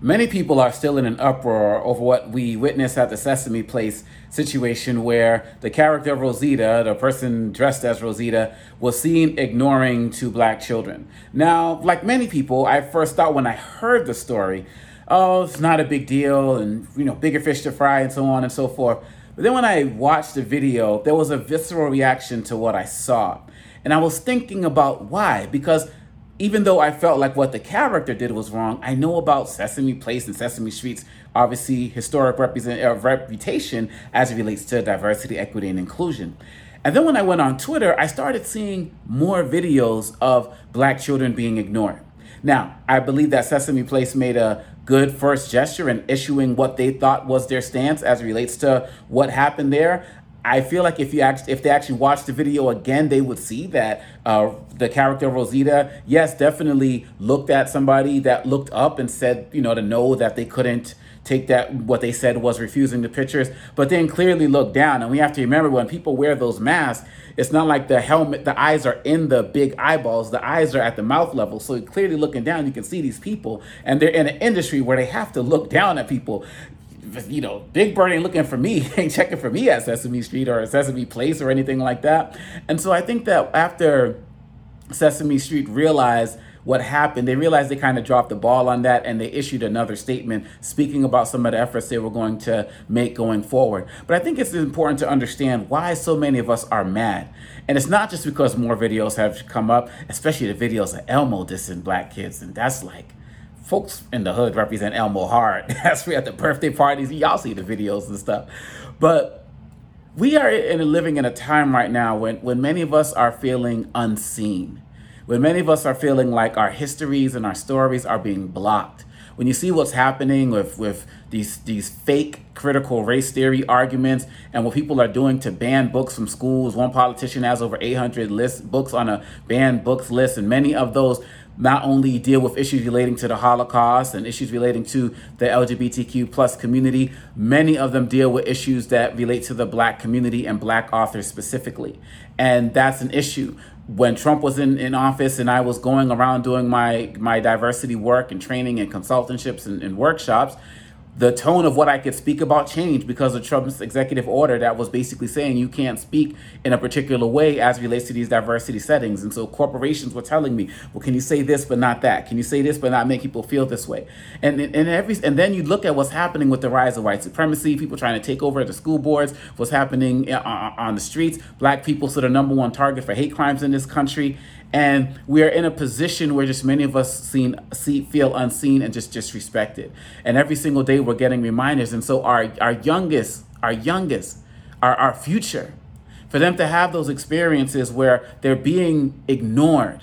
many people are still in an uproar over what we witnessed at the Sesame Place situation where the character of Rosita, the person dressed as Rosita, was seen ignoring two black children. Now, like many people, I first thought when I heard the story, oh, it's not a big deal and, you know, bigger fish to fry and so on and so forth. But then when I watched the video, there was a visceral reaction to what I saw. And I was thinking about why, because even though I felt like what the character did was wrong, I know about Sesame Place and Sesame Street's obviously historic represent, uh, reputation as it relates to diversity, equity, and inclusion. And then when I went on Twitter, I started seeing more videos of black children being ignored. Now, I believe that Sesame Place made a good first gesture in issuing what they thought was their stance as relates to what happened there. I feel like if you actually, if they actually watched the video again, they would see that uh, the character Rosita, yes, definitely looked at somebody that looked up and said, you know, to know that they couldn't take that what they said was refusing the pictures, but then clearly looked down. And we have to remember when people wear those masks, it's not like the helmet, the eyes are in the big eyeballs, the eyes are at the mouth level. So clearly looking down, you can see these people, and they're in an industry where they have to look down at people you know, Big Bird ain't looking for me, ain't checking for me at Sesame Street or Sesame Place or anything like that. And so I think that after Sesame Street realized what happened, they realized they kind of dropped the ball on that and they issued another statement speaking about some of the efforts they were going to make going forward. But I think it's important to understand why so many of us are mad. And it's not just because more videos have come up, especially the videos of Elmo dissing black kids. And that's like, folks in the hood represent Elmo hard. That's we at the birthday parties. Y'all see the videos and stuff. But we are in living in a time right now when, when many of us are feeling unseen. When many of us are feeling like our histories and our stories are being blocked. When you see what's happening with, with these these fake critical race theory arguments and what people are doing to ban books from schools. One politician has over 800 list books on a banned books list, and many of those not only deal with issues relating to the Holocaust and issues relating to the LGBTQ plus community, many of them deal with issues that relate to the black community and black authors specifically. And that's an issue. When Trump was in, in office and I was going around doing my, my diversity work and training and consultantships and, and workshops, the tone of what I could speak about changed because of Trump's executive order that was basically saying you can't speak in a particular way as relates to these diversity settings. And so corporations were telling me, well, can you say this but not that? Can you say this but not make people feel this way? And and every and then you look at what's happening with the rise of white supremacy, people trying to take over the school boards, what's happening uh, uh, on the streets, black people so the number one target for hate crimes in this country and we are in a position where just many of us seen see feel unseen and just disrespected and every single day we're getting reminders and so our our youngest our youngest our, our future for them to have those experiences where they're being ignored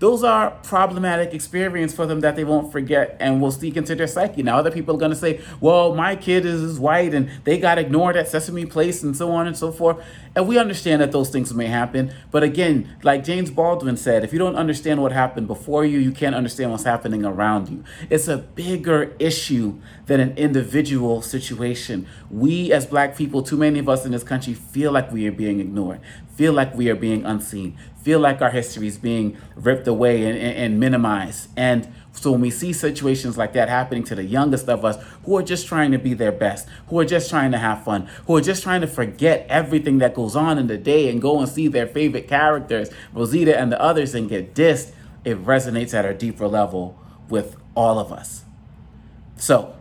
those are problematic experience for them that they won't forget and will sneak into their psyche. Now, other people are going to say, well, my kid is white and they got ignored at Sesame Place and so on and so forth. And we understand that those things may happen. But again, like James Baldwin said, if you don't understand what happened before you, you can't understand what's happening around you. It's a bigger issue than an individual situation. We, as black people, too many of us in this country feel like we are being ignored, feel like we are being unseen, feel like our history is being ripped away and, and, and minimized. And so when we see situations like that happening to the youngest of us who are just trying to be their best, who are just trying to have fun, who are just trying to forget everything that goes on in the day and go and see their favorite characters, Rosita and the others, and get dissed, it resonates at a deeper level with all of us. So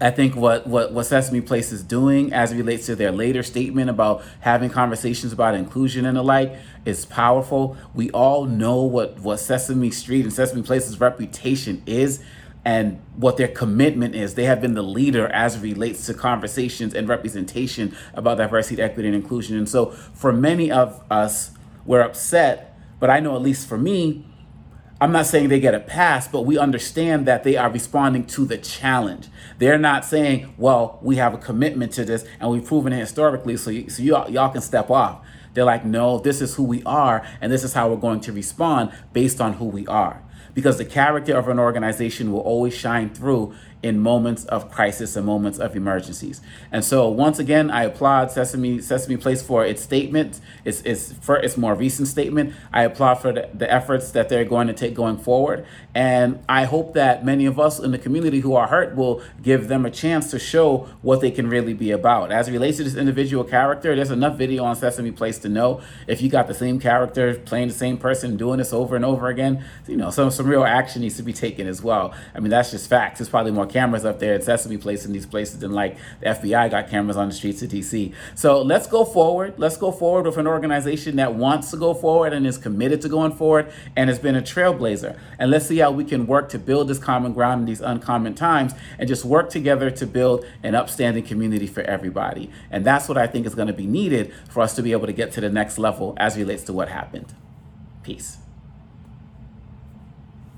I think what, what, what Sesame Place is doing as it relates to their later statement about having conversations about inclusion and the like is powerful. We all know what, what Sesame Street and Sesame Place's reputation is and what their commitment is. They have been the leader as it relates to conversations and representation about diversity, equity, and inclusion. And so for many of us, we're upset, but I know at least for me, I'm not saying they get a pass, but we understand that they are responding to the challenge. They're not saying, well, we have a commitment to this and we've proven it historically, so, you, so y'all, y'all can step off. They're like, no, this is who we are, and this is how we're going to respond based on who we are. Because the character of an organization will always shine through in moments of crisis and moments of emergencies. And so once again, I applaud Sesame Sesame Place for its statement. It's, it's for its more recent statement. I applaud for the, the efforts that they're going to take going forward. And I hope that many of us in the community who are hurt will give them a chance to show what they can really be about. As it relates to this individual character, there's enough video on Sesame Place to know if you got the same character playing the same person doing this over and over again, you know, some, some real action needs to be taken as well. I mean, that's just facts. It's probably more cameras up there at Sesame Place in these places than like the FBI got cameras on the streets of DC. So let's go forward. Let's go forward with an organization that wants to go forward and is committed to going forward and has been a trailblazer. And let's see how we can work to build this common ground in these uncommon times and just work together to build an upstanding community for everybody. And that's what I think is going to be needed for us to be able to get to the next level as relates to what happened. Peace.